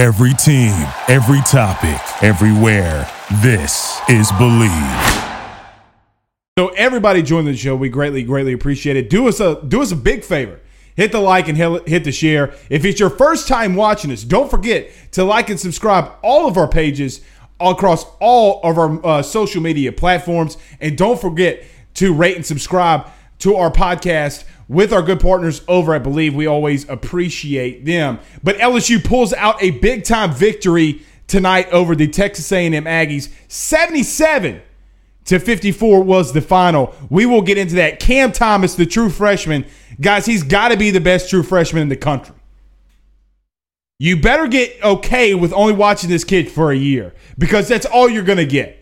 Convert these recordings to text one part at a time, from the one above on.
Every team, every topic, everywhere. This is Believe. So everybody join the show. We greatly, greatly appreciate it. Do us a do us a big favor. Hit the like and hit hit the share. If it's your first time watching us, don't forget to like and subscribe all of our pages across all of our uh, social media platforms, and don't forget to rate and subscribe to our podcast with our good partners over I Believe. We always appreciate them. But LSU pulls out a big time victory tonight over the Texas A&M Aggies, 77 to 54 was the final. We will get into that. Cam Thomas, the true freshman, guys, he's got to be the best true freshman in the country. You better get okay with only watching this kid for a year because that's all you're going to get.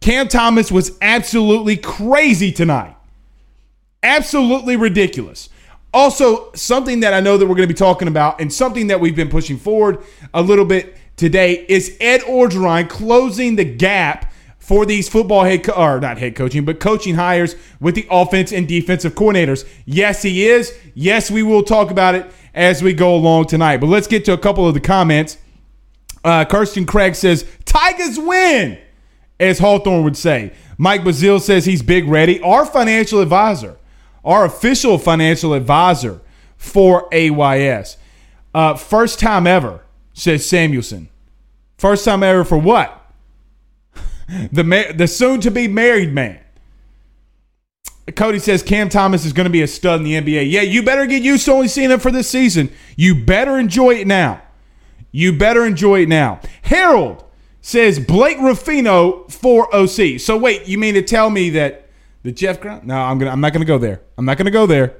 Cam Thomas was absolutely crazy tonight. Absolutely ridiculous. Also, something that I know that we're going to be talking about and something that we've been pushing forward a little bit today is Ed Orgeron closing the gap for these football head co- or not head coaching, but coaching hires with the offense and defensive coordinators. Yes, he is. Yes, we will talk about it as we go along tonight. But let's get to a couple of the comments. Uh, Kirsten Craig says, Tigers win, as Hawthorne would say. Mike Bazile says he's big ready. Our financial advisor, our official financial advisor for AYS. Uh, first time ever, says Samuelson. First time ever for what? the ma- the soon to be married man. Cody says Cam Thomas is going to be a stud in the NBA. Yeah, you better get used to only seeing him for this season. You better enjoy it now. You better enjoy it now. Harold says Blake Ruffino for OC. So wait, you mean to tell me that the Jeff Grant? No, I'm gonna. I'm not gonna go there. I'm not gonna go there.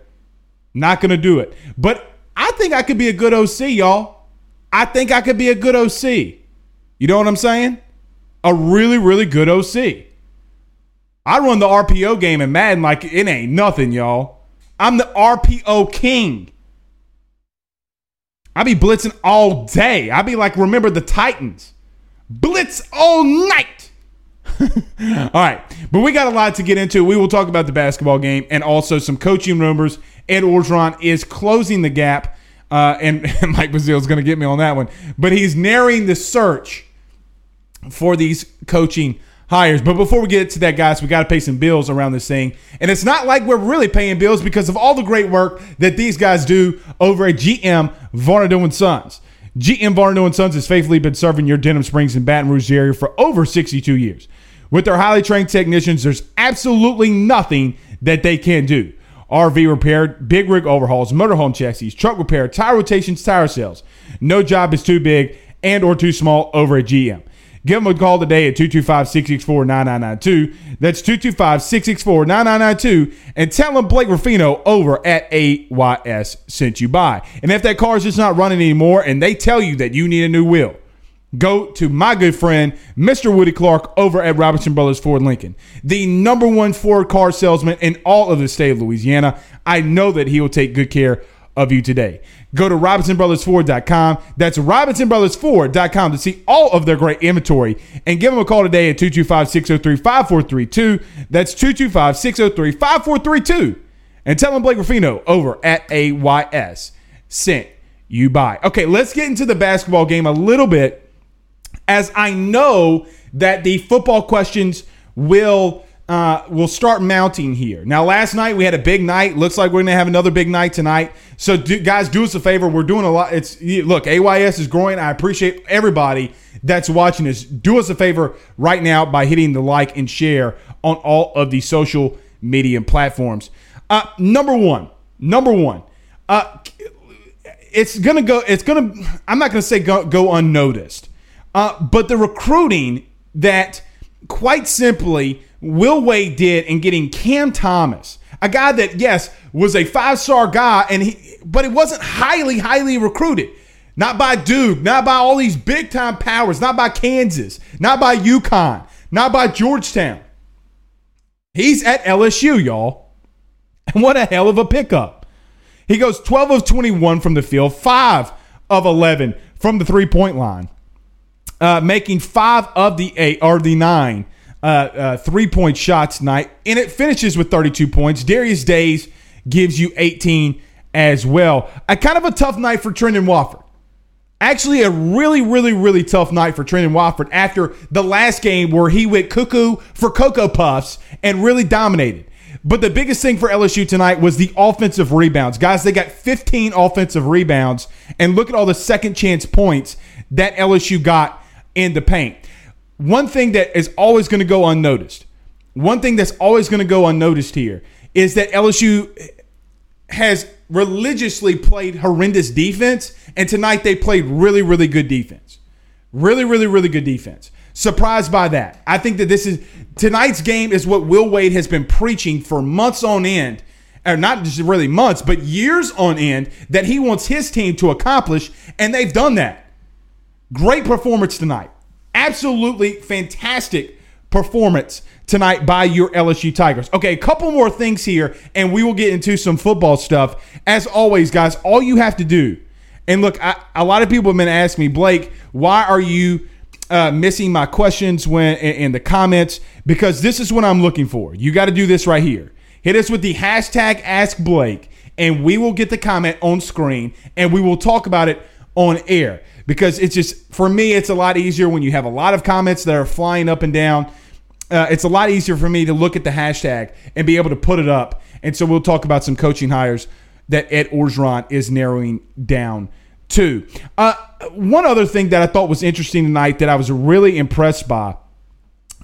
Not gonna do it. But I think I could be a good OC, y'all. I think I could be a good OC. You know what I'm saying? a really, really good OC. I run the RPO game in Madden like it ain't nothing, y'all. I'm the RPO king. I be blitzing all day. I be like, remember the Titans. Blitz all night. all right. But we got a lot to get into. We will talk about the basketball game and also some coaching rumors. Ed Orgeron is closing the gap. Uh, and Mike Bazile is going to get me on that one. But he's narrowing the search for these coaching hires. But before we get to that, guys, we got to pay some bills around this thing. And it's not like we're really paying bills because of all the great work that these guys do over at GM Varnado and Sons. GM Varnado and Sons has faithfully been serving your Denham Springs and Baton Rouge area for over 62 years. With their highly trained technicians, there's absolutely nothing that they can't do. RV repair, big rig overhauls, motorhome chassis, truck repair, tire rotations, tire sales. No job is too big and or too small over at GM. Give them a call today at 225 664 9992. That's 225 664 9992. And tell them Blake Ruffino over at AYS sent you by. And if that car is just not running anymore and they tell you that you need a new wheel, go to my good friend, Mr. Woody Clark, over at Robinson Brothers Ford Lincoln, the number one Ford car salesman in all of the state of Louisiana. I know that he will take good care of you today. Go to RobinsonBrothersFord.com. That's RobinsonBrothersFord.com to see all of their great inventory and give them a call today at 225 603 5432. That's 225 603 5432. And tell them Blake Ruffino over at AYS sent you by. Okay, let's get into the basketball game a little bit as I know that the football questions will uh, will start mounting here. Now, last night we had a big night. Looks like we're going to have another big night tonight. So, do, guys, do us a favor. We're doing a lot. It's look, AYS is growing. I appreciate everybody that's watching this. Do us a favor right now by hitting the like and share on all of the social media platforms. Uh, number one, number one. Uh, it's gonna go. It's gonna. I'm not gonna say go, go unnoticed, uh, but the recruiting that, quite simply Will Wade did in getting Cam Thomas, a guy that yes was a five star guy, and he but it wasn't highly highly recruited. Not by Duke, not by all these big time powers, not by Kansas, not by UConn, not by Georgetown. He's at LSU, y'all. And what a hell of a pickup. He goes 12 of 21 from the field, 5 of 11 from the three point line, uh, making 5 of the 8 or the 9 uh, uh, three point shots tonight, and it finishes with 32 points. Darius Days gives you 18 as well. A kind of a tough night for Trendon Watford. Actually, a really, really, really tough night for Trendon Watford after the last game where he went cuckoo for Cocoa Puffs and really dominated. But the biggest thing for LSU tonight was the offensive rebounds. Guys, they got 15 offensive rebounds, and look at all the second chance points that LSU got in the paint. One thing that is always going to go unnoticed, one thing that's always going to go unnoticed here is that LSU has religiously played horrendous defense, and tonight they played really, really good defense. Really, really, really good defense. Surprised by that. I think that this is tonight's game is what Will Wade has been preaching for months on end, or not just really months, but years on end, that he wants his team to accomplish, and they've done that. Great performance tonight. Absolutely fantastic performance tonight by your LSU Tigers. Okay, a couple more things here, and we will get into some football stuff. As always, guys, all you have to do, and look, I, a lot of people have been asking me, Blake, why are you uh, missing my questions when in, in the comments? Because this is what I'm looking for. You got to do this right here. Hit us with the hashtag Ask Blake, and we will get the comment on screen, and we will talk about it on air. Because it's just for me, it's a lot easier when you have a lot of comments that are flying up and down uh, it's a lot easier for me to look at the hashtag and be able to put it up. And so we'll talk about some coaching hires that Ed Orgeron is narrowing down to. Uh, one other thing that I thought was interesting tonight that I was really impressed by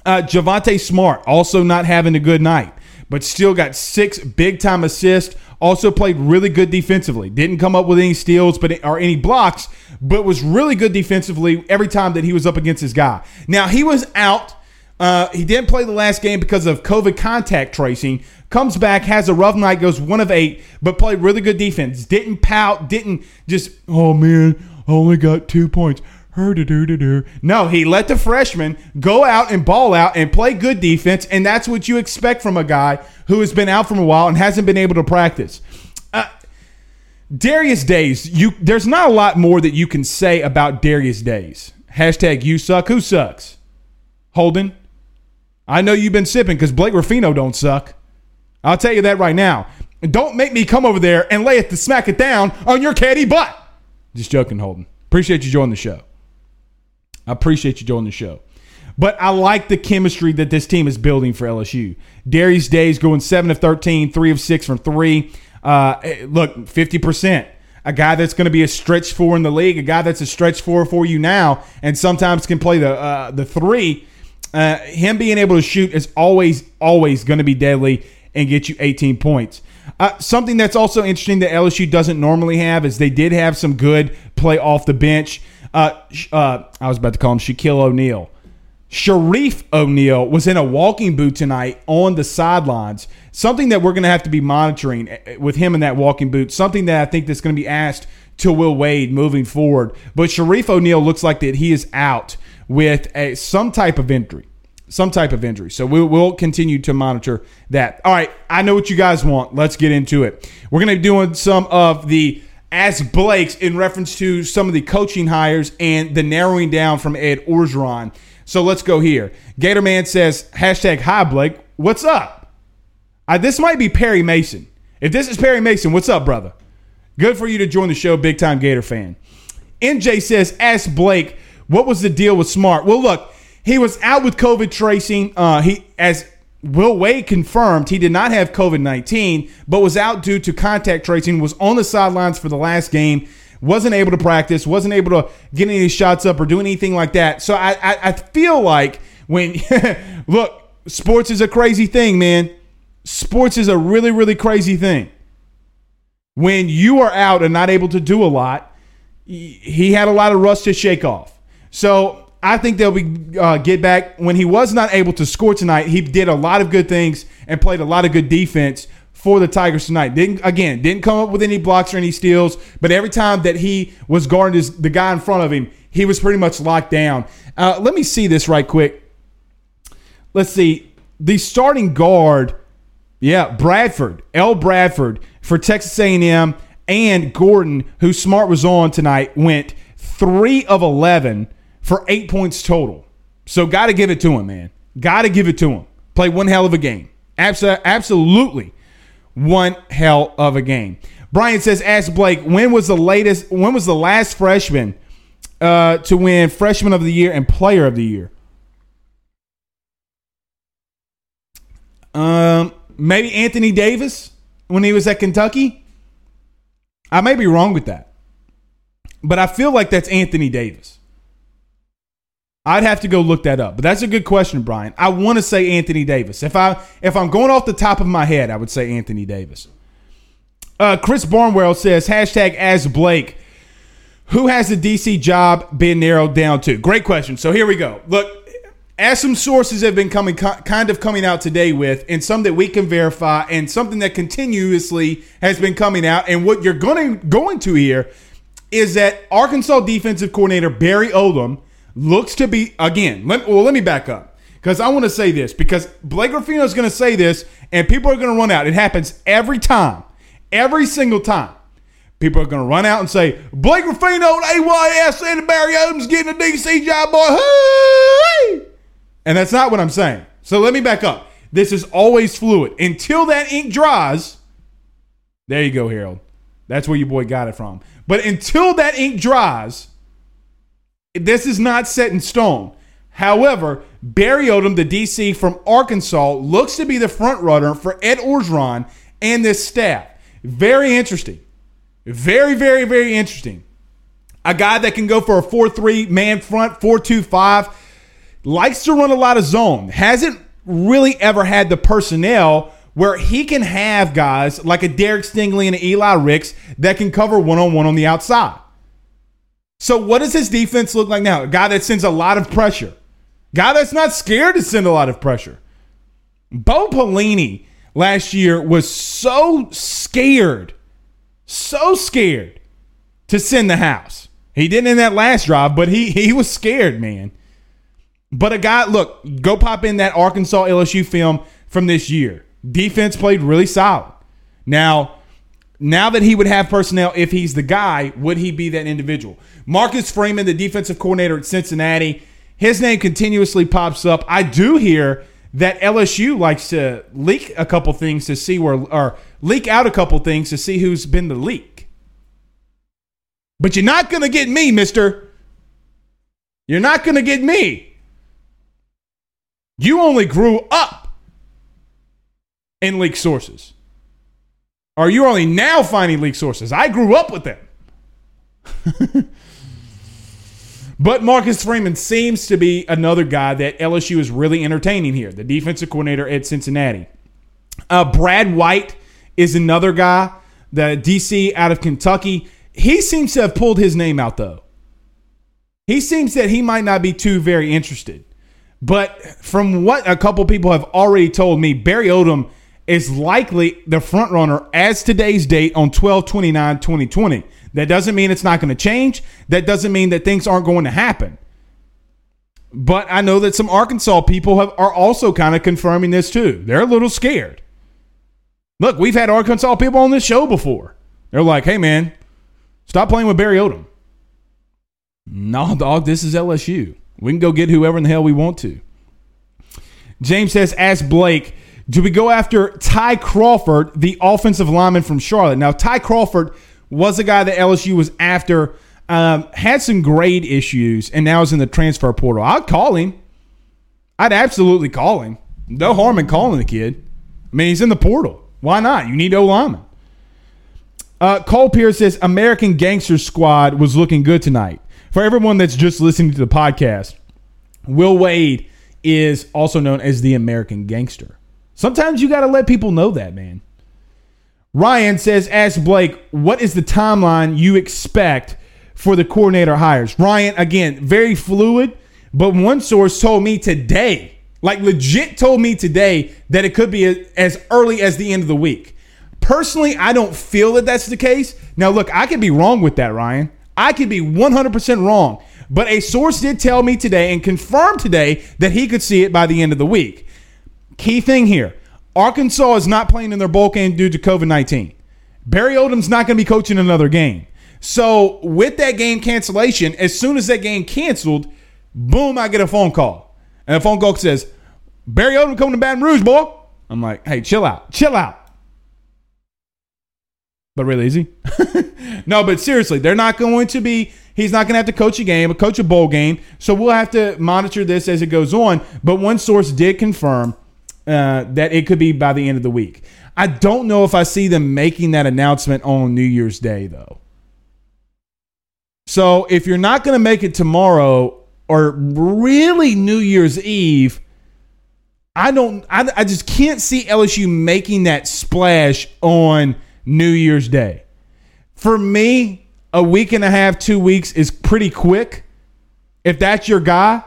uh, Javonte Smart also not having a good night, but still got six big time assists. Also played really good defensively. Didn't come up with any steals, but or any blocks, but was really good defensively every time that he was up against his guy. Now he was out uh, he didn't play the last game because of COVID contact tracing. Comes back, has a rough night, goes one of eight, but played really good defense. Didn't pout, didn't just, oh man, I only got two points. No, he let the freshman go out and ball out and play good defense, and that's what you expect from a guy who has been out from a while and hasn't been able to practice. Uh, Darius Days, you there's not a lot more that you can say about Darius Days. Hashtag you suck. Who sucks? Holden. I know you've been sipping because Blake Ruffino don't suck. I'll tell you that right now. Don't make me come over there and lay it to smack it down on your caddy butt. Just joking, Holden. Appreciate you joining the show. I appreciate you joining the show. But I like the chemistry that this team is building for LSU. Darius Days going 7 of 13, 3 of 6 from 3. Uh, eh, look, 50%. A guy that's going to be a stretch four in the league, a guy that's a stretch four for you now, and sometimes can play the uh, the three uh, him being able to shoot is always, always going to be deadly and get you 18 points. Uh, something that's also interesting that LSU doesn't normally have is they did have some good play off the bench. Uh, uh, I was about to call him Shaquille O'Neal. Shareef O'Neal was in a walking boot tonight on the sidelines. Something that we're going to have to be monitoring uh, with him in that walking boot. Something that I think that's going to be asked to Will Wade moving forward. But Shareef O'Neal looks like that he is out with a some type of injury. Some type of injury. So we will continue to monitor that. All right, I know what you guys want. Let's get into it. We're going to be doing some of the Ask Blake's in reference to some of the coaching hires and the narrowing down from Ed Orgeron. So let's go here. Gatorman says, hashtag hi Blake. What's up? Uh, this might be Perry Mason. If this is Perry Mason, what's up, brother? Good for you to join the show, big time Gator fan. NJ says, ask Blake what was the deal with Smart? Well, look, he was out with COVID tracing. Uh, he, as Will Wade confirmed, he did not have COVID 19, but was out due to contact tracing, was on the sidelines for the last game, wasn't able to practice, wasn't able to get any shots up or do anything like that. So I, I, I feel like when, look, sports is a crazy thing, man. Sports is a really, really crazy thing. When you are out and not able to do a lot, he had a lot of rust to shake off. So I think they'll be uh, get back when he was not able to score tonight. He did a lot of good things and played a lot of good defense for the Tigers tonight. Didn't again didn't come up with any blocks or any steals, but every time that he was guarding his, the guy in front of him, he was pretty much locked down. Uh, let me see this right quick. Let's see the starting guard. Yeah, Bradford, L. Bradford for Texas A&M and Gordon, who Smart was on tonight, went three of eleven for eight points total. So got to give it to him, man. Got to give it to him. Play one hell of a game. Absolutely, one hell of a game. Brian says, "Ask Blake when was the latest? When was the last freshman uh, to win Freshman of the Year and Player of the Year? Um, maybe Anthony Davis when he was at Kentucky. I may be wrong with that, but I feel like that's Anthony Davis. I'd have to go look that up, but that's a good question, Brian. I want to say Anthony Davis. If I if I'm going off the top of my head, I would say Anthony Davis. Uh, Chris Barnwell says hashtag as Blake. Who has the DC job been narrowed down to? Great question. So here we go. Look, as some sources have been coming kind of coming out today with and some that we can verify and something that continuously has been coming out and what you're going going to hear is that Arkansas defensive coordinator Barry Odom looks to be again let, well let me back up because I want to say this because Blake Ruffino is going to say this and people are going to run out it happens every time every single time People are going to run out and say, Blake Ruffino, AYS, and Barry Odom's getting a DC job, boy. Hey! And that's not what I'm saying. So let me back up. This is always fluid. Until that ink dries, there you go, Harold. That's where your boy got it from. But until that ink dries, this is not set in stone. However, Barry Odom, the DC from Arkansas, looks to be the front runner for Ed Orgeron and this staff. Very interesting. Very, very, very interesting. A guy that can go for a 4 3 man front, 4 2 5 likes to run a lot of zone. Hasn't really ever had the personnel where he can have guys like a Derek Stingley and Eli Ricks that can cover one on one on the outside. So, what does his defense look like now? A guy that sends a lot of pressure, guy that's not scared to send a lot of pressure. Bo Pelini last year was so scared, so scared to send the house. He didn't in that last drive, but he he was scared, man. But a guy, look, go pop in that Arkansas LSU film from this year. Defense played really solid. Now, now that he would have personnel, if he's the guy, would he be that individual? Marcus Freeman, the defensive coordinator at Cincinnati, his name continuously pops up. I do hear that LSU likes to leak a couple things to see where, or leak out a couple things to see who's been the leak. But you're not going to get me, mister. You're not going to get me. You only grew up in leak sources. Or you're only now finding leak sources. I grew up with them. but Marcus Freeman seems to be another guy that LSU is really entertaining here, the defensive coordinator at Cincinnati. Uh, Brad White is another guy, the DC out of Kentucky. He seems to have pulled his name out, though. He seems that he might not be too very interested. But from what a couple people have already told me, Barry Odom is likely the front runner as today's date on 12 29 2020. That doesn't mean it's not going to change. That doesn't mean that things aren't going to happen. But I know that some Arkansas people have, are also kind of confirming this too. They're a little scared. Look, we've had Arkansas people on this show before. They're like, hey, man, stop playing with Barry Odom. No, dog, this is LSU. We can go get whoever in the hell we want to. James says, ask Blake, do we go after Ty Crawford, the offensive lineman from Charlotte? Now, Ty Crawford was a guy that LSU was after, um, had some grade issues, and now is in the transfer portal. I'd call him. I'd absolutely call him. No harm in calling the kid. I mean, he's in the portal. Why not? You need O lineman. Uh, Cole Pierce says American Gangster Squad was looking good tonight for everyone that's just listening to the podcast, Will Wade is also known as the American Gangster. Sometimes you got to let people know that, man. Ryan says, Ask Blake, what is the timeline you expect for the coordinator hires? Ryan, again, very fluid, but one source told me today, like legit told me today, that it could be as early as the end of the week. Personally, I don't feel that that's the case. Now, look, I could be wrong with that, Ryan. I could be 100% wrong, but a source did tell me today and confirmed today that he could see it by the end of the week. Key thing here Arkansas is not playing in their bowl game due to COVID 19. Barry Odom's not going to be coaching another game. So, with that game cancellation, as soon as that game canceled, boom, I get a phone call. And the phone call says, Barry Odom coming to Baton Rouge, boy. I'm like, hey, chill out. Chill out but really easy. no, but seriously, they're not going to be He's not going to have to coach a game, coach a bowl game. So we'll have to monitor this as it goes on. But one source did confirm uh, that it could be by the end of the week. I don't know if I see them making that announcement on New Year's Day, though. So if you're not going to make it tomorrow or really New Year's Eve, I don't, I, I just can't see LSU making that splash on New Year's Day. For me, a week and a half, two weeks is pretty quick. If that's your guy,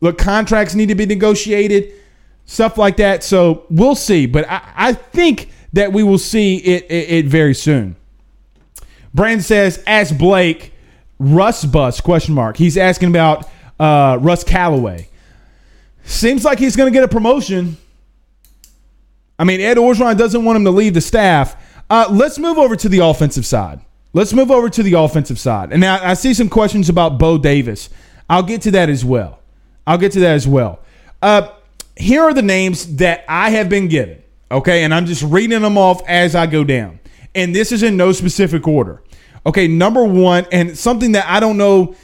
look, contracts need to be negotiated, stuff like that. So we'll see. But I, I think that we will see it, it, it very soon. Brand says, ask Blake, Russ bus, question mark. He's asking about uh, Russ Calloway. Seems like he's going to get a promotion. I mean, Ed Orgeron doesn't want him to leave the staff. Uh, let's move over to the offensive side. Let's move over to the offensive side. And now I see some questions about Bo Davis. I'll get to that as well. I'll get to that as well. Uh, here are the names that I have been given. Okay, and I'm just reading them off as I go down. And this is in no specific order. Okay, number one, and something that I don't know,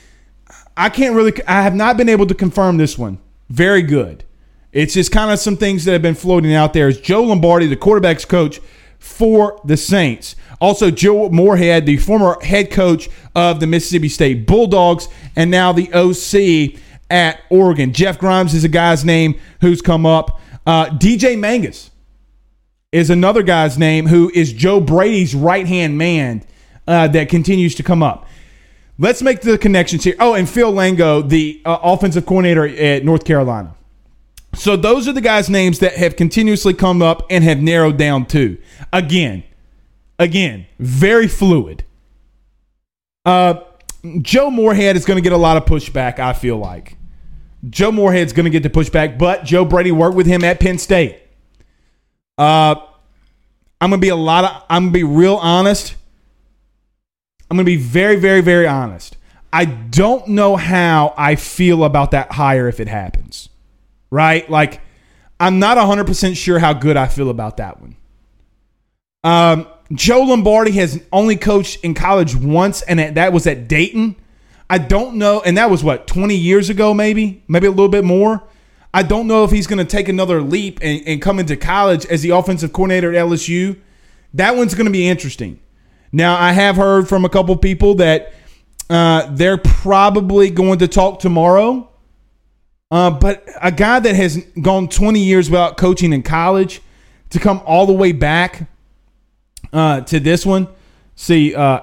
I can't really, I have not been able to confirm this one. Very good. It's just kind of some things that have been floating out there. Is Joe Lombardi, the quarterback's coach for the Saints. Also, Joe Moorhead, the former head coach of the Mississippi State Bulldogs, and now the OC at Oregon. Jeff Grimes is a guy's name who's come up. Uh, DJ Mangas is another guy's name who is Joe Brady's right hand man uh, that continues to come up. Let's make the connections here. Oh, and Phil Longo, the uh, offensive coordinator at North Carolina. So those are the guys' names that have continuously come up and have narrowed down to. Again, again, very fluid. Uh, Joe Moorhead is going to get a lot of pushback. I feel like Joe Moorhead's going to get the pushback, but Joe Brady worked with him at Penn State. Uh, I'm going to be a lot of. I'm going to be real honest. I'm going to be very, very, very honest. I don't know how I feel about that hire if it happens. Right? Like, I'm not 100% sure how good I feel about that one. Um, Joe Lombardi has only coached in college once, and that was at Dayton. I don't know, and that was what, 20 years ago, maybe? Maybe a little bit more. I don't know if he's going to take another leap and, and come into college as the offensive coordinator at LSU. That one's going to be interesting. Now, I have heard from a couple people that uh, they're probably going to talk tomorrow. Uh, but a guy that has gone 20 years without coaching in college to come all the way back uh, to this one. See, uh,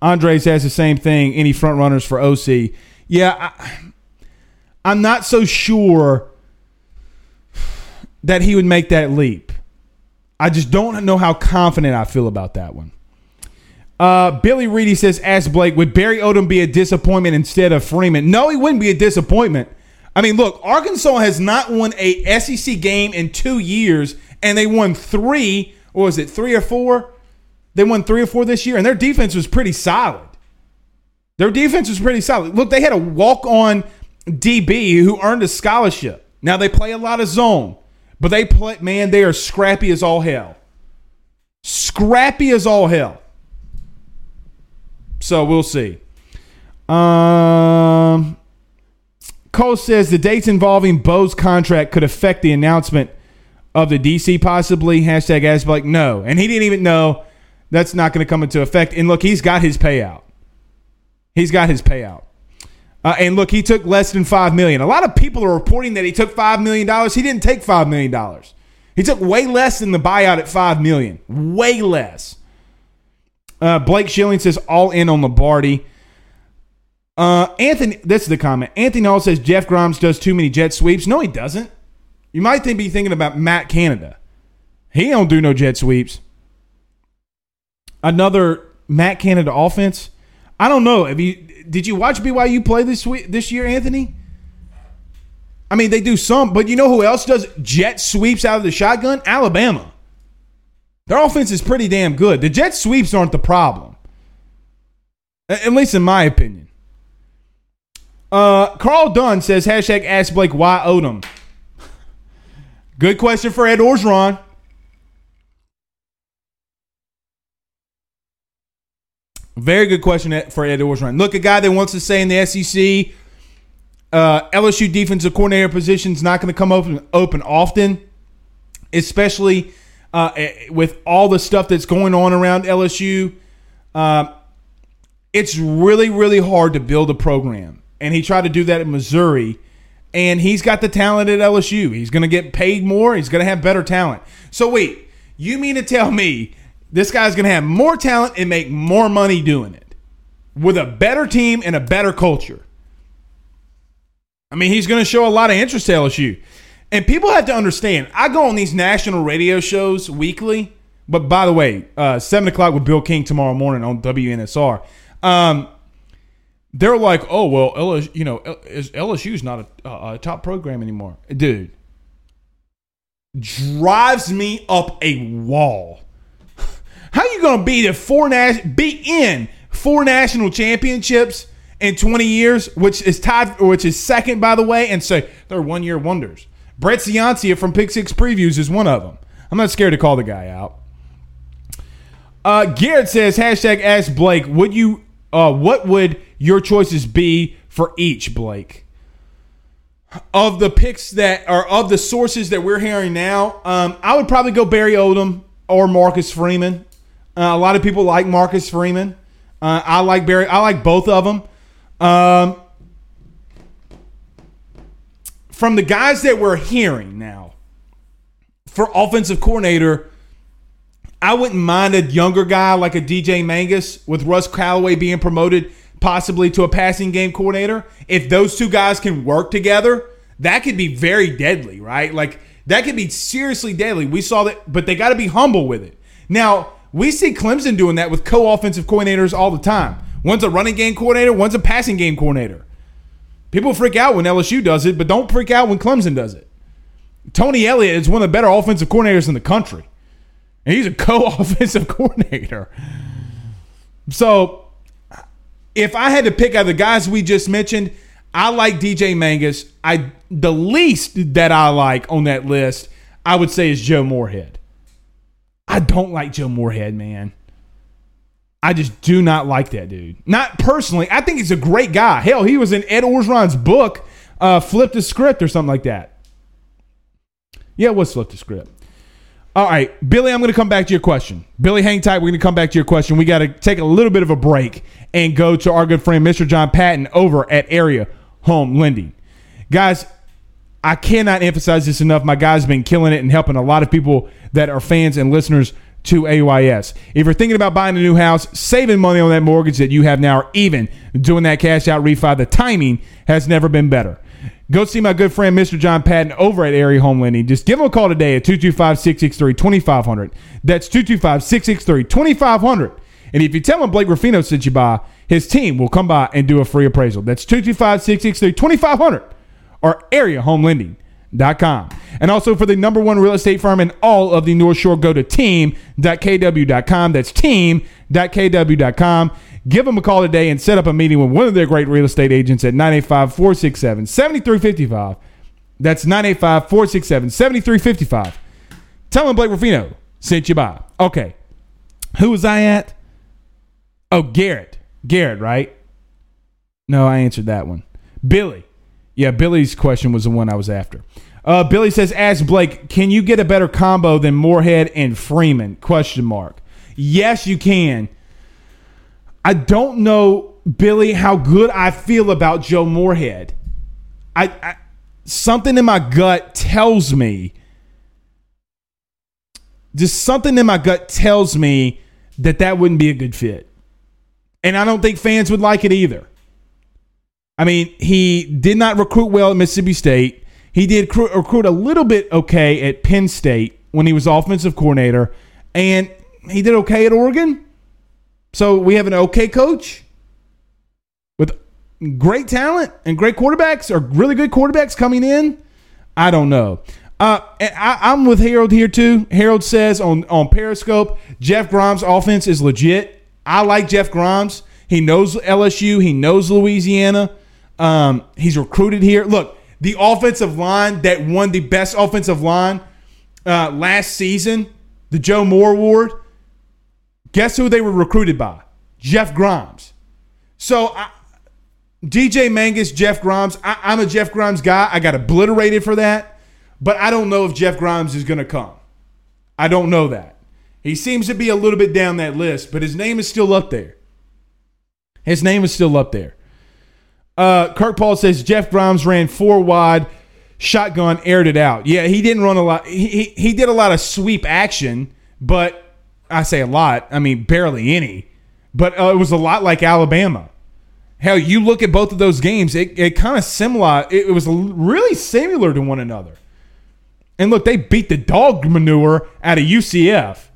Andres has the same thing. Any front runners for OC? Yeah, I, I'm not so sure that he would make that leap. I just don't know how confident I feel about that one. Uh, Billy Reedy says, "Ask Blake, would Barry Odom be a disappointment instead of Freeman?" No, he wouldn't be a disappointment. I mean, look, Arkansas has not won a SEC game in two years, and they won three. Or was it three or four? They won three or four this year, and their defense was pretty solid. Their defense was pretty solid. Look, they had a walk-on DB who earned a scholarship. Now they play a lot of zone, but they play. Man, they are scrappy as all hell. Scrappy as all hell. So we'll see. Um, Cole says the dates involving Bo's contract could affect the announcement of the DC possibly. Hashtag ask like no, and he didn't even know that's not going to come into effect. And look, he's got his payout. He's got his payout. Uh, and look, he took less than five million. A lot of people are reporting that he took five million dollars. He didn't take five million dollars. He took way less than the buyout at five million. Way less. Uh, Blake Schilling says all in on Lombardi. Uh, Anthony, this is the comment. Anthony Hall says Jeff Grimes does too many jet sweeps. No, he doesn't. You might be thinking about Matt Canada. He don't do no jet sweeps. Another Matt Canada offense. I don't know. Have you did you watch BYU play this week, this year, Anthony? I mean, they do some, but you know who else does jet sweeps out of the shotgun? Alabama. Their offense is pretty damn good. The jet sweeps aren't the problem, at least in my opinion. Uh, Carl Dunn says hashtag Ask Blake why Odom. Good question for Ed Orgeron. Very good question for Ed Orgeron. Look, a guy that wants to say in the SEC, uh, LSU defensive coordinator position is not going to come open open often, especially uh, eh, with all the stuff that's going on around LSU. Uh, it's really, really hard to build a program, and he tried to do that in Missouri. And he's got the talent at LSU. He's going to get paid more. He's going to have better talent. So wait, you mean to tell me this guy's going to have more talent and make more money doing it with a better team and a better culture? I mean, he's going to show a lot of interest to LSU. And people have to understand, I go on these national radio shows weekly. But by the way, uh, 7 o'clock with Bill King tomorrow morning on WNSR. Um, they're like, oh, well, LSU, you know, LSU's not a, a top program anymore. Dude, drives me up a wall. How you to be the four nas- be in four national championships in 20 years, which is tied, which is second, by the way, and say they're one year wonders. Brett Ciancia from Pick Six Previews is one of them. I'm not scared to call the guy out. Uh, Garrett says, hashtag ask Blake, would you, uh, what would your choices be for each, Blake? Of the picks that are of the sources that we're hearing now, um, I would probably go Barry Odom or Marcus Freeman. Uh, a lot of people like Marcus Freeman. Uh, I like Barry. I like both of them. Um, from the guys that we're hearing now for offensive coordinator, I wouldn't mind a younger guy like a DJ Mangas with Russ Calloway being promoted possibly to a passing game coordinator. If those two guys can work together, that could be very deadly, right? Like that could be seriously deadly. We saw that, but they got to be humble with it. Now, we see Clemson doing that with co-offensive coordinators all the time. One's a running game coordinator, one's a passing game coordinator. People freak out when LSU does it, but don't freak out when Clemson does it. Tony Elliott is one of the better offensive coordinators in the country. And he's a co-offensive coordinator. So if I had to pick out the guys we just mentioned, I like DJ Mangas. I the least that I like on that list, I would say is Joe Moorhead. I don't like Joe Moorhead, man. I just do not like that dude. Not personally. I think he's a great guy. Hell, he was in Ed Orgeron's book, uh, Flip the Script or something like that. Yeah, it was Flip the Script. All right, Billy, I'm going to come back to your question. Billy, hang tight. We're going to come back to your question. We got to take a little bit of a break and go to our good friend, Mr. John Patton, over at Area Home Lending. Guys, I cannot emphasize this enough. My guy's been killing it and helping a lot of people that are fans and listeners to AYS. If you're thinking about buying a new house, saving money on that mortgage that you have now, or even doing that cash out refi, the timing has never been better. Go see my good friend Mr. John Patton over at Area Home Lending. Just give him a call today at 225 663 2500. That's 225 663 2500. And if you tell him Blake Ruffino sent you by, his team will come by and do a free appraisal. That's 225 663 2500 or Area Home Lending team.com. And also for the number one real estate firm in all of the North Shore, go to team.kw.com. That's team.kw.com. Give them a call today and set up a meeting with one of their great real estate agents at 985 467 7355. That's 985 467 7355. Tell them Blake Ruffino sent you by. Okay. Who was I at? Oh, Garrett. Garrett, right? No, I answered that one. Billy. Yeah, Billy's question was the one I was after. Uh, Billy says, "Ask Blake, can you get a better combo than Moorhead and Freeman?" Question mark. Yes, you can. I don't know, Billy, how good I feel about Joe Moorhead. I, I something in my gut tells me, just something in my gut tells me that that wouldn't be a good fit, and I don't think fans would like it either. I mean, he did not recruit well at Mississippi State. He did recruit a little bit okay at Penn State when he was offensive coordinator, and he did okay at Oregon. So we have an okay coach with great talent and great quarterbacks or really good quarterbacks coming in. I don't know. Uh, I, am with Harold here too. Harold says on on Periscope, Jeff Grimes' offense is legit. I like Jeff Grimes. He knows LSU. He knows Louisiana. Um, he's recruited here. Look, the offensive line that won the best offensive line uh, last season, the Joe Moore Award. Guess who they were recruited by? Jeff Grimes. So I, DJ Mangas, Jeff Grimes. I, I'm a Jeff Grimes guy. I got obliterated for that, but I don't know if Jeff Grimes is going to come. I don't know that. He seems to be a little bit down that list, but his name is still up there. His name is still up there. Uh, Kirk Paul says Jeff Grimes ran four wide, shotgun, aired it out. Yeah, he didn't run a lot. He, he, he did a lot of sweep action, but I say a lot. I mean, barely any. But uh, it was a lot like Alabama. Hell, you look at both of those games, it, it kind of similar. It, it was really similar to one another. And look, they beat the dog manure out of UCF.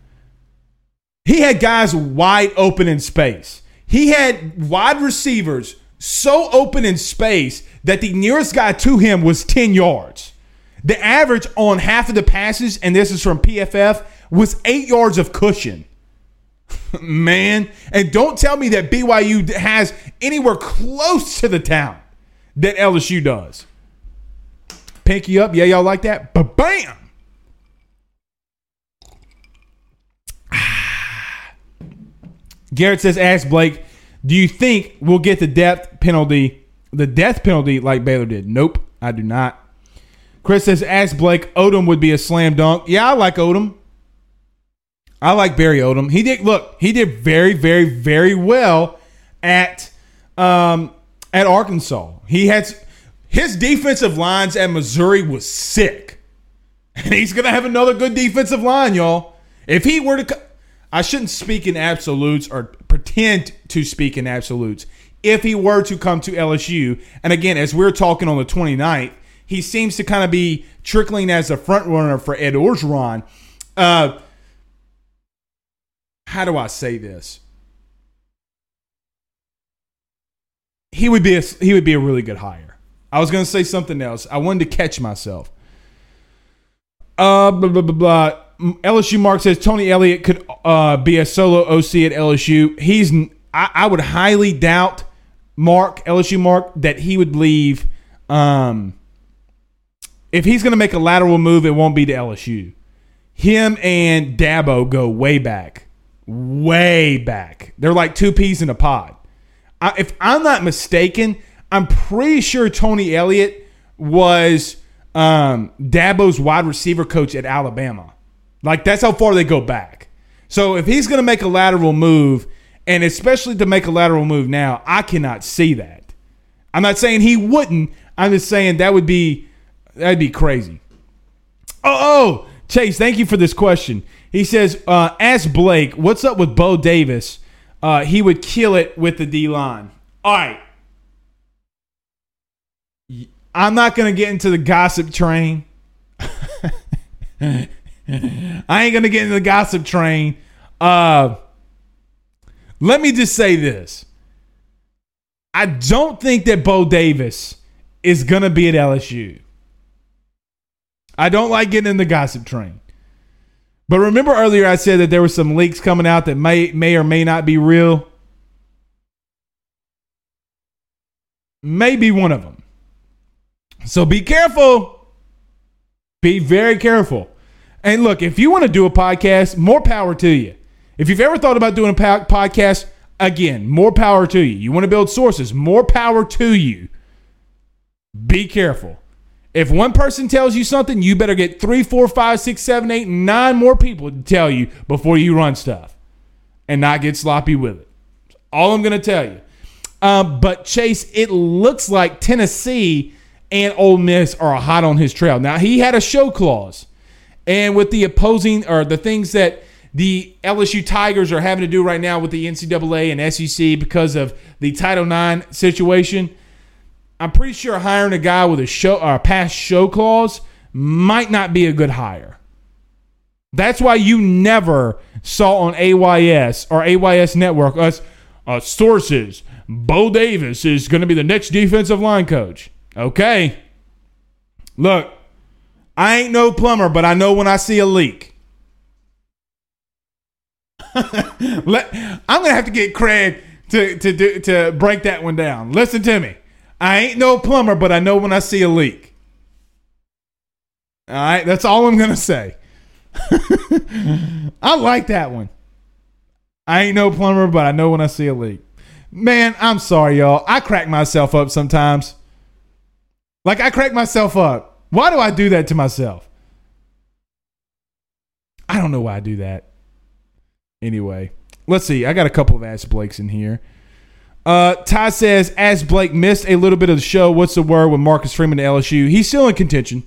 He had guys wide open in space. He had wide receivers so open in space that the nearest guy to him was 10 yards. The average on half of the passes, and this is from PFF, was eight yards of cushion. Man, and don't tell me that BYU has anywhere close to the talent that LSU does. Pinky up. Yeah, y'all like that? But bam! Garrett says, ask Blake, do you think we'll get the death penalty, the death penalty like Baylor did? Nope, I do not. Chris says, ask Blake, Odom would be a slam dunk. Yeah, I like Odom. I like Barry Odom. He did look, he did very, very, very well at um at Arkansas. He had his defensive lines at Missouri was sick. And he's gonna have another good defensive line, y'all. If he were to I shouldn't speak in absolutes or pretend to speak in absolutes. If he were to come to LSU, and again, as we're talking on the 29th, he seems to kind of be trickling as a front runner for Ed Orgeron. Uh, how do I say this? He would be a, he would be a really good hire. I was going to say something else. I wanted to catch myself. Uh, blah, blah, blah, blah. LSU Mark says Tony Elliott could uh, be a solo OC at LSU. He's I, I, would highly doubt Mark LSU Mark that he would leave. Um, if he's going to make a lateral move, it won't be to LSU. Him and Dabo go way back, way back. They're like two peas in a pod. I, if I'm not mistaken, I'm pretty sure Tony Elliott was um, Dabo's wide receiver coach at Alabama. Like that's how far they go back. So if he's going to make a lateral move, and especially to make a lateral move now, I cannot see that. I'm not saying he wouldn't. I'm just saying that would be that'd be crazy. Oh, oh, Chase, thank you for this question. He says, uh, ask Blake, what's up with Bo Davis? Uh, he would kill it with the D line. All right. I'm not going to get into the gossip train. I ain't gonna get into the gossip train. Uh, let me just say this. I don't think that Bo Davis is gonna be at LSU. I don't like getting in the gossip train. But remember earlier I said that there were some leaks coming out that may may or may not be real. Maybe one of them. So be careful. Be very careful. And look, if you want to do a podcast, more power to you. If you've ever thought about doing a podcast, again, more power to you. You want to build sources, more power to you. Be careful. If one person tells you something, you better get three, four, five, six, seven, eight, nine more people to tell you before you run stuff and not get sloppy with it. all I'm going to tell you. Um, but Chase, it looks like Tennessee and Ole Miss are hot on his trail. Now, he had a show clause. And with the opposing or the things that the LSU Tigers are having to do right now with the NCAA and SEC because of the Title IX situation, I'm pretty sure hiring a guy with a show or a past show clause might not be a good hire. That's why you never saw on AYS or AYS Network us uh, sources. Bo Davis is going to be the next defensive line coach. Okay. Look, I ain't no plumber, but I know when I see a leak. Let, I'm gonna have to get Craig to to do, to break that one down. Listen to me. I ain't no plumber, but I know when I see a leak. All right, that's all I'm gonna say. I like that one. I ain't no plumber, but I know when I see a leak. Man, I'm sorry, y'all. I crack myself up sometimes. Like I crack myself up. Why do I do that to myself? I don't know why I do that. Anyway, let's see. I got a couple of Ask Blakes in here. Uh, Ty says, Ask Blake missed a little bit of the show. What's the word with Marcus Freeman to LSU? He's still in contention.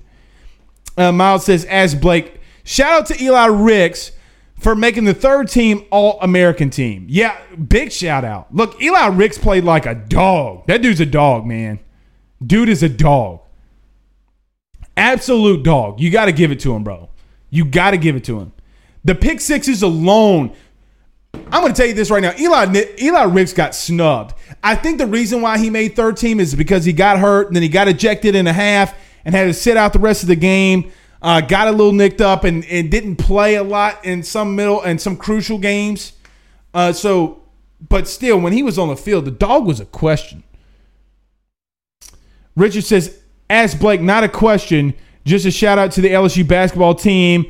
Uh, Miles says, Ask Blake, shout out to Eli Ricks for making the third team All American team. Yeah, big shout out. Look, Eli Ricks played like a dog. That dude's a dog, man. Dude is a dog. Absolute dog. You got to give it to him, bro. You got to give it to him. The pick sixes alone. I'm going to tell you this right now. Eli Eli Ricks got snubbed. I think the reason why he made third team is because he got hurt and then he got ejected in a half and had to sit out the rest of the game. Uh, got a little nicked up and, and didn't play a lot in some middle and some crucial games. Uh, so, but still, when he was on the field, the dog was a question. Richard says, "Ask Blake, not a question, just a shout out to the LSU basketball team."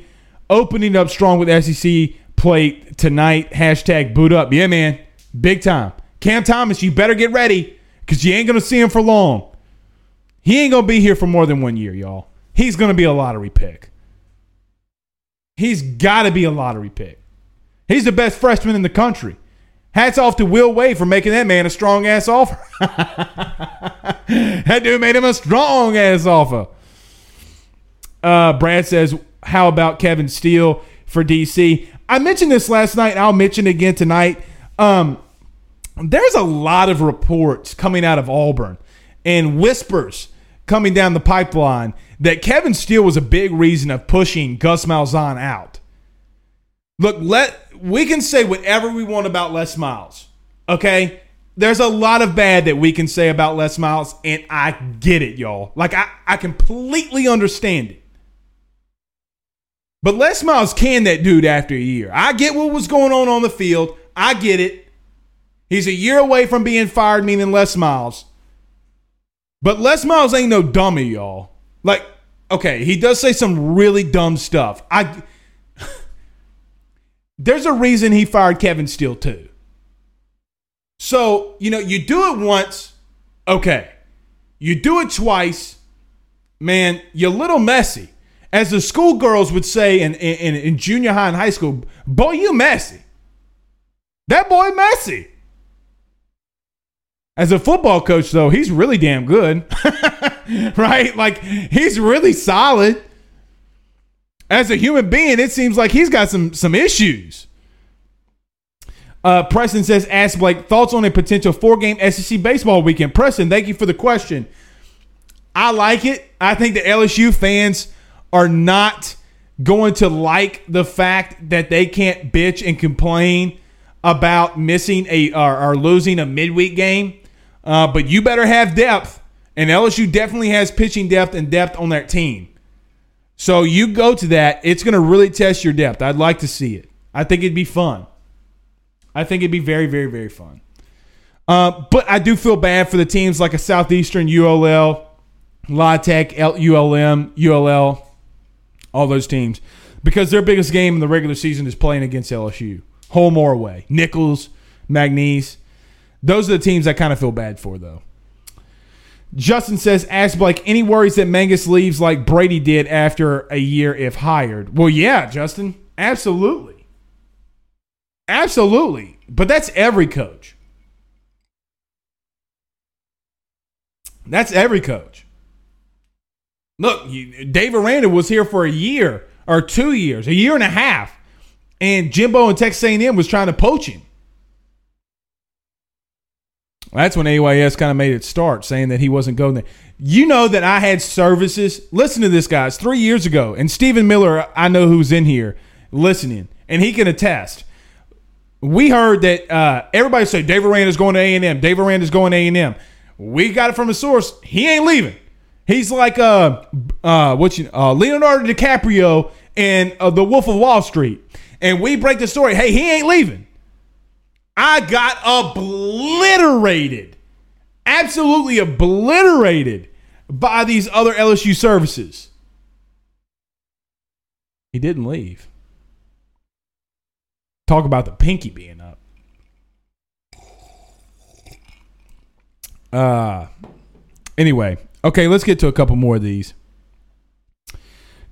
opening up strong with SEC play tonight. Hashtag boot up. Yeah, man. Big time. Cam Thomas, you better get ready because you ain't going to see him for long. He ain't going to be here for more than one year, y'all. He's going to be a lottery pick. He's got to be a lottery pick. He's the best freshman in the country. Hats off to Will Wade for making that man a strong ass offer. that dude made him a strong ass offer. Uh, Brad says, how about Kevin Steele for DC? I mentioned this last night. I'll mention it again tonight. Um, there's a lot of reports coming out of Auburn and whispers coming down the pipeline that Kevin Steele was a big reason of pushing Gus Malzahn out. Look, let we can say whatever we want about Les Miles. Okay? There's a lot of bad that we can say about Les Miles, and I get it, y'all. Like I, I completely understand it. But Les Miles can that dude after a year. I get what was going on on the field. I get it. He's a year away from being fired, meaning Les Miles. But Les Miles ain't no dummy, y'all. Like, okay, he does say some really dumb stuff. I there's a reason he fired Kevin Steele too. So, you know, you do it once, okay. You do it twice, man, you're a little messy as the schoolgirls would say in, in, in junior high and high school, boy, you messy. That boy messy. As a football coach, though, he's really damn good. right? Like, he's really solid. As a human being, it seems like he's got some some issues. Uh, Preston says, ask Blake, thoughts on a potential four game SEC baseball weekend? Preston, thank you for the question. I like it. I think the LSU fans are not going to like the fact that they can't bitch and complain about missing a or, or losing a midweek game. Uh, but you better have depth, and LSU definitely has pitching depth and depth on that team. So you go to that; it's going to really test your depth. I'd like to see it. I think it'd be fun. I think it'd be very, very, very fun. Uh, but I do feel bad for the teams like a Southeastern ULL, La Tech, ULM, ULL all those teams, because their biggest game in the regular season is playing against LSU, home or away. Nicholls, McNeese. Those are the teams I kind of feel bad for, though. Justin says, ask Blake, any worries that Mangas leaves like Brady did after a year if hired? Well, yeah, Justin. Absolutely. Absolutely. But that's every coach. That's every coach. Look, Dave Aranda was here for a year or two years, a year and a half, and Jimbo and Texas A&M was trying to poach him. That's when AYS kind of made it start, saying that he wasn't going there. You know that I had services. Listen to this, guys. Three years ago, and Stephen Miller, I know who's in here listening, and he can attest. We heard that uh, everybody say Dave Aranda's going to A&M. Dave Aranda's going to A&M. We got it from a source. He ain't leaving. He's like uh uh what you uh Leonardo DiCaprio and uh, the Wolf of Wall Street. And we break the story. Hey, he ain't leaving. I got obliterated. Absolutely obliterated by these other LSU services. He didn't leave. Talk about the pinky being up. Uh anyway, okay, let's get to a couple more of these.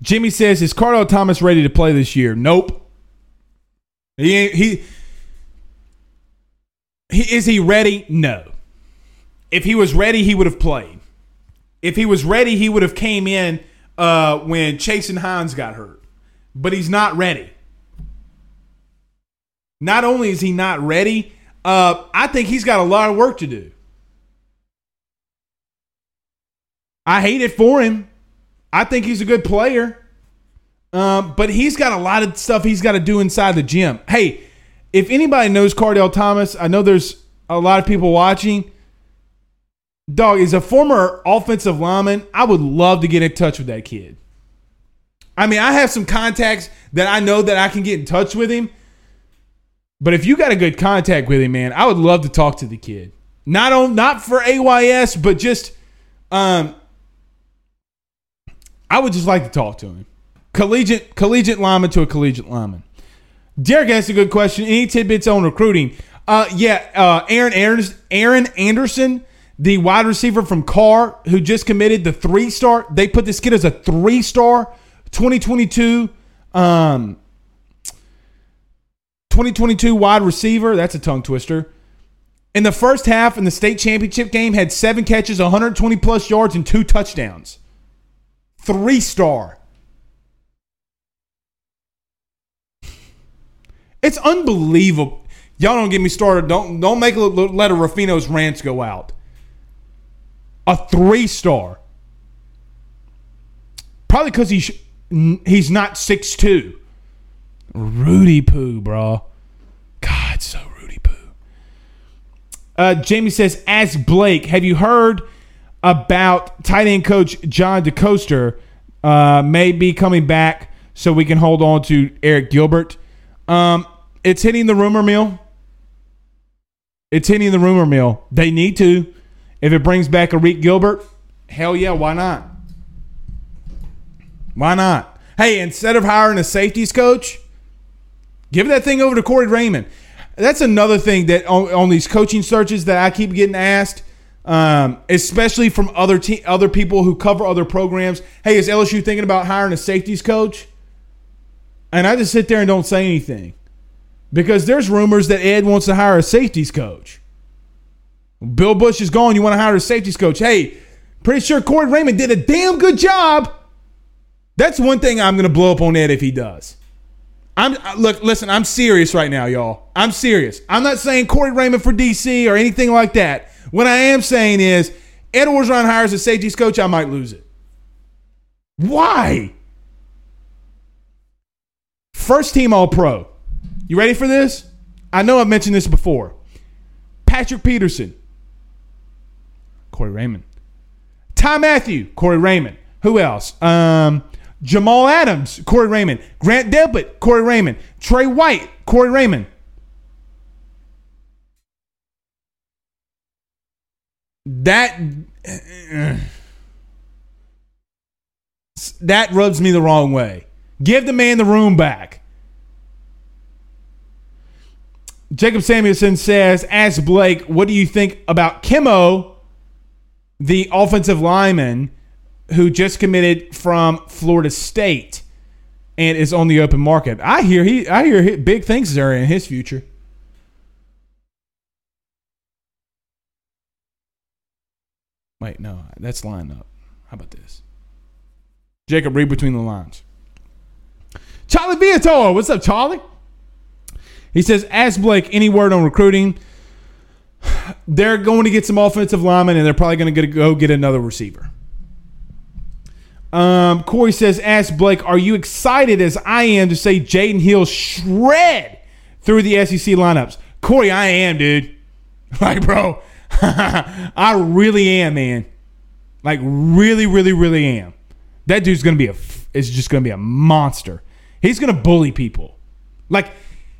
Jimmy says, "Is Kardell Thomas ready to play this year?" Nope. He ain't, he he is he ready? No. If he was ready, he would have played. If he was ready, he would have came in uh, when Chasen Hines got hurt. But he's not ready. Not only is he not ready, uh, I think he's got a lot of work to do. I hate it for him. I think he's a good player. Um, but he's got a lot of stuff he's got to do inside the gym. Hey, if anybody knows Kardell Thomas, I know there's a lot of people watching. Dog is a former offensive lineman. I would love to get in touch with that kid. I mean, I have some contacts that I know that I can get in touch with him. But if you got a good contact with him, man, I would love to talk to the kid. Not on not for AYS, but just um I would just like to talk to him. Collegiate collegiate lineman to a collegiate lineman. Derek asked a good question. Any tidbits on recruiting? Uh, yeah, uh, Aaron Anderson, Aaron Anderson, the wide receiver from Karr, who just committed the three star. They put this kid as a three star 2022 um 2022 wide receiver. That's a tongue twister. In the first half in the state championship game, had seven catches, 120 plus yards, and two touchdowns. Three star. It's unbelievable. Y'all don't get me started. Don't don't make let a Ruffino's rants go out. A three star. Probably because he's he's not six two. Rudy Poo, bro. God, so Rudy Poo. Uh, Jamie says, ask Blake, have you heard about tight end coach John DeCoster uh, may be coming back so we can hold on to Arik Gilbert? Um, it's hitting the rumor mill. It's hitting the rumor mill. They need to. If it brings back Arik Gilbert, hell yeah, why not? Why not? Hey, instead of hiring a safeties coach, give that thing over to Corey Raymond. That's another thing that on, on these coaching searches that I keep getting asked, um, especially from other te- other people who cover other programs. Hey, is LSU thinking about hiring a safeties coach? And I just sit there and don't say anything because there's rumors that Ed wants to hire a safeties coach. Bill Bush is gone. You want to hire a safeties coach? Hey, pretty sure Corey Raymond did a damn good job. That's one thing I'm going to blow up on Ed if he does. I'm look, listen. I'm serious right now, y'all. I'm serious. I'm not saying Corey Raymond for DC or anything like that. What I am saying is, Ed Orgeron hires a safeties coach. I might lose it. Why? First team All Pro. You ready for this? I know I've mentioned this before. Patrick Peterson, Corey Raymond, Ty Mathieu, Corey Raymond. Who else? Um, Jamal Adams, Corey Raymond. Grant Delpit, Corey Raymond. Trey White, Corey Raymond. That that rubs me the wrong way. Give the man the room back. Jacob Samuelson says, Ask Blake, what do you think about Kimo, the offensive lineman who just committed from Florida State and is on the open market? I hear he, I hear big things are in his future. Wait, no, that's line up. How about this? Jacob, read between the lines. Charlie Viator, what's up, Charlie? He says, Ask Blake any word on recruiting. They're going to get some offensive linemen, and they're probably going to go get another receiver. Um, Corey says, Ask Blake, are you excited as I am to say Jaden Hill shred through the SEC lineups? Corey, I am, dude. Like, bro, I really am, man. Like, really, really, really am. That dude's going to be a, is just going to be a monster. He's going to bully people. Like,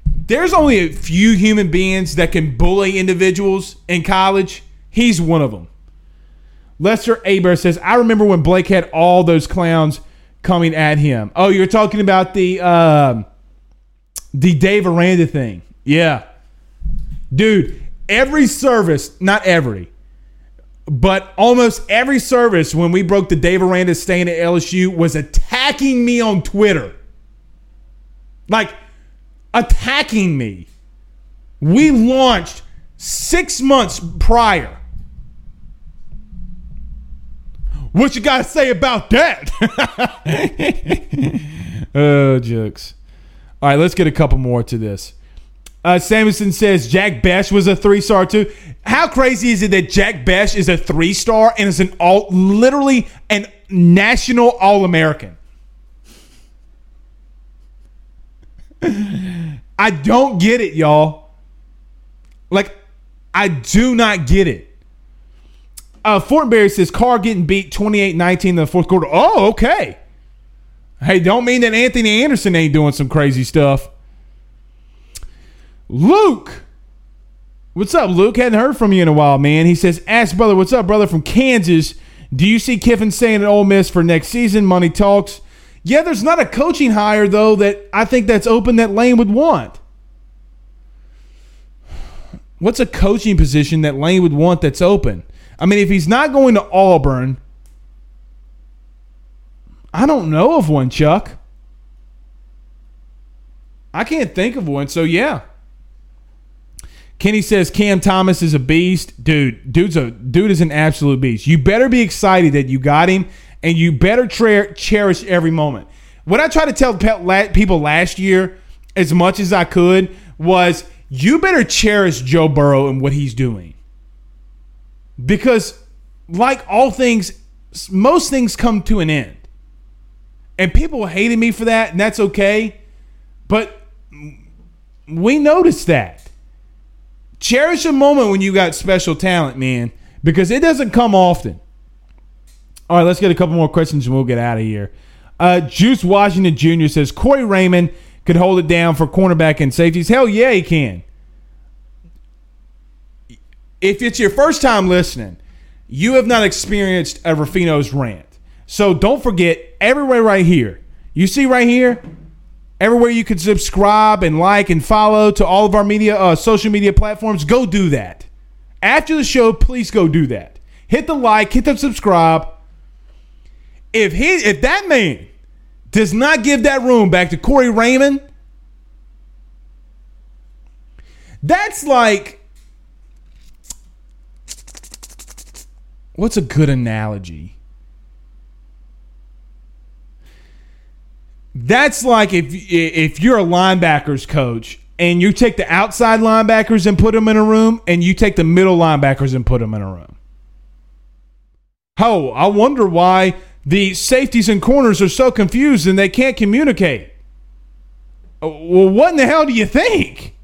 there's only a few human beings that can bully individuals in college. He's one of them. Lester Aber says, I remember when Blake had all those clowns coming at him. Oh, you're talking about the uh, The Dave Aranda thing. Yeah. Dude, every service, not every, but almost every service when we broke the Dave Aranda staying at LSU was attacking me on Twitter. Like, attacking me. We launched six months prior. What you got to say about that? oh, jokes. All right, let's get a couple more to this. Uh, says Jack Bech was a three star too. How crazy is it that Jack Bech is a three star and is an all literally an national all American? I don't get it, y'all. Like, I do not get it. Uh, Fortenberry says Karr getting beat 28-19 in the fourth quarter. Oh, okay. Hey, don't mean that Anthony Anderson ain't doing some crazy stuff. Luke. What's up, Luke? Hadn't heard from you in a while, man. He says, Ask brother, what's up, brother, from Kansas. Do you see Kiffin staying at Ole Miss for next season? Money talks. Yeah, there's not a coaching hire, though, that I think that's open that Lane would want. What's a coaching position that Lane would want that's open? I mean, if he's not going to Auburn, I don't know of one, Chuck. I can't think of one. So yeah. Kenny says Cam Thomas is a beast, dude. Dude's a dude is an absolute beast. You better be excited that you got him, and you better tra- cherish every moment. What I tried to tell people last year, as much as I could, was you better cherish Joe Burrow and what he's doing, because like all things, most things come to an end. And people hated me for that, and that's okay. But we noticed that. Cherish a moment when you got special talent, man, because it doesn't come often. All right, let's get a couple more questions and we'll get out of here. Uh, Juice Washington Jr. says Corey Raymond could hold it down for cornerback and safeties. Hell yeah, he can. If it's your first time listening, you have not experienced a Ruffino's rant. So don't forget, everywhere right here, you see right here, everywhere you can subscribe and like and follow to all of our media, uh, social media platforms, go do that. After the show, please go do that. Hit the like, hit the subscribe. If he, if that man does not give that room back to Corey Raymond, that's like what's a good analogy? That's like if if you're a linebackers coach and you take the outside linebackers and put them in a room, and you take the middle linebackers and put them in a room. Oh, I wonder why the safeties and corners are so confused and they can't communicate. Uh, well, what in the hell do you think?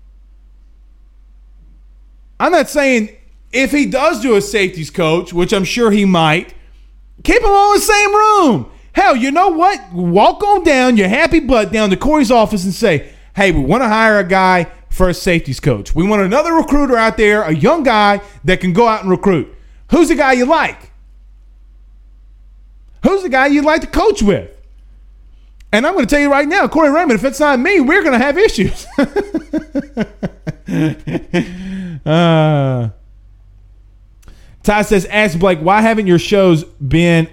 I'm not saying if he does do a safeties coach, which I'm sure he might, keep him all in the same room. Hell, you know what? Walk on down your happy butt down to Corey's office and say, hey, we want to hire a guy for a safeties coach. We want another recruiter out there, a young guy that can go out and recruit. Who's the guy you like? Who's the guy you'd like to coach with? And I'm going to tell you right now, Corey Raymond, if it's not me, we're going to have issues. uh, Ty says, ask Blake, why haven't your shows been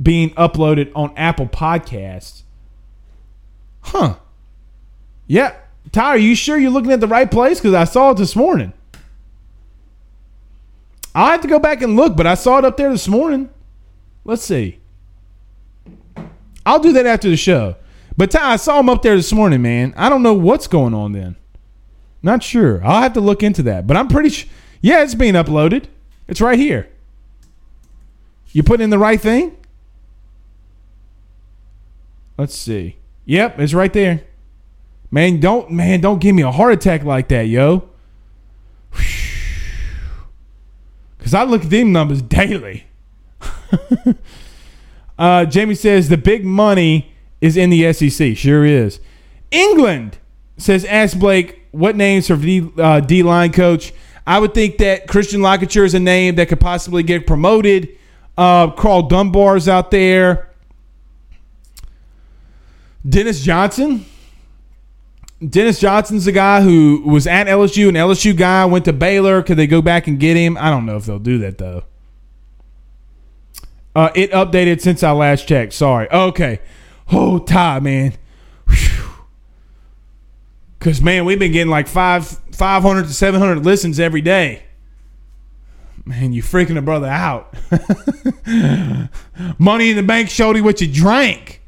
being uploaded on Apple Podcasts. Huh. Yeah. Ty, are you sure you're looking at the right place? Because I saw it this morning. I'll have to go back and look, but I saw it up there this morning. Let's see. I'll do that after the show. But Ty, I saw him up there this morning, man. I don't know what's going on then. Not sure. I'll have to look into that. But I'm pretty sure. Yeah, it's being uploaded. It's right here. You put in the right thing? Let's see. Yep, it's right there. Man, don't man, don't give me a heart attack like that, yo. Cause I look at them numbers daily. uh, Jamie says the big money is in the SEC. Sure is. England says, ask Blake what names for D, uh, D line coach. I would think that Christian Locketer is a name that could possibly get promoted. Uh, Karl Dunbar's out there. Dennis Johnson. Dennis Johnson's the guy who was at LSU, an LSU guy went to Baylor. Could they go back and get him? I don't know if they'll do that though. Uh, it updated since I last checked. Sorry. Okay. Oh, Ty, man. Because man, we've been getting like five, five hundred to seven hundred listens every day. Man, you freaking a brother out. Money in the bank showed you what you drank.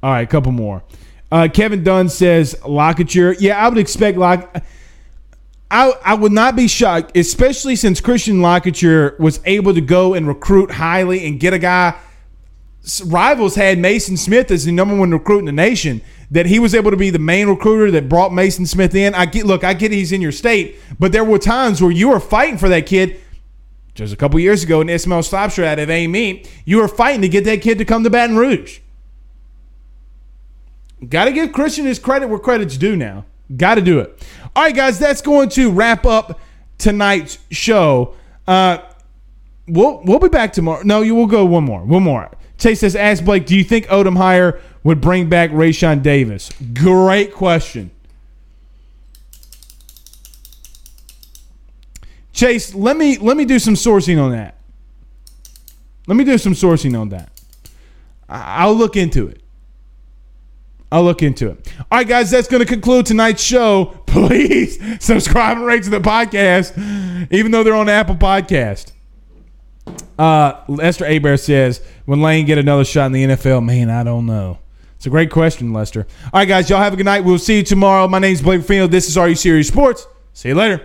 All right, a couple more. Uh, Kevin Dunn says Lockett. Yeah, I would expect Lock. I, I would not be shocked, especially since Christian Lockett was able to go and recruit highly and get a guy. Rivals had Maason Smith as the number one recruit in the nation. That he was able to be the main recruiter that brought Maason Smith in. I get look, I get he's in your state, but there were times where you were fighting for that kid. Just a couple years ago in Ishmael Sopsher out of Amite, you were fighting to get that kid to come to Baton Rouge. Got to give Christian his credit where credit's due now. Got to do it. All right, guys, that's going to wrap up tonight's show. Uh, we'll we'll be back tomorrow. No, you will go one more. One more. Chase says, ask Blake, do you think Odom Hire would bring back Rayshawn Davis? Great question. Chase, let me let me do some sourcing on that. Let me do some sourcing on that. I'll look into it. I'll look into it. All right, guys, that's going to conclude tonight's show. Please subscribe and rate to the podcast, even though they're on Apple Podcast. Uh, Lester Aber says, "When Lane get another shot in the NFL, man, I don't know." It's a great question, Lester. All right, guys, y'all have a good night. We'll see you tomorrow. My name's Blake Field. This is Are You Serious Sports. See you later.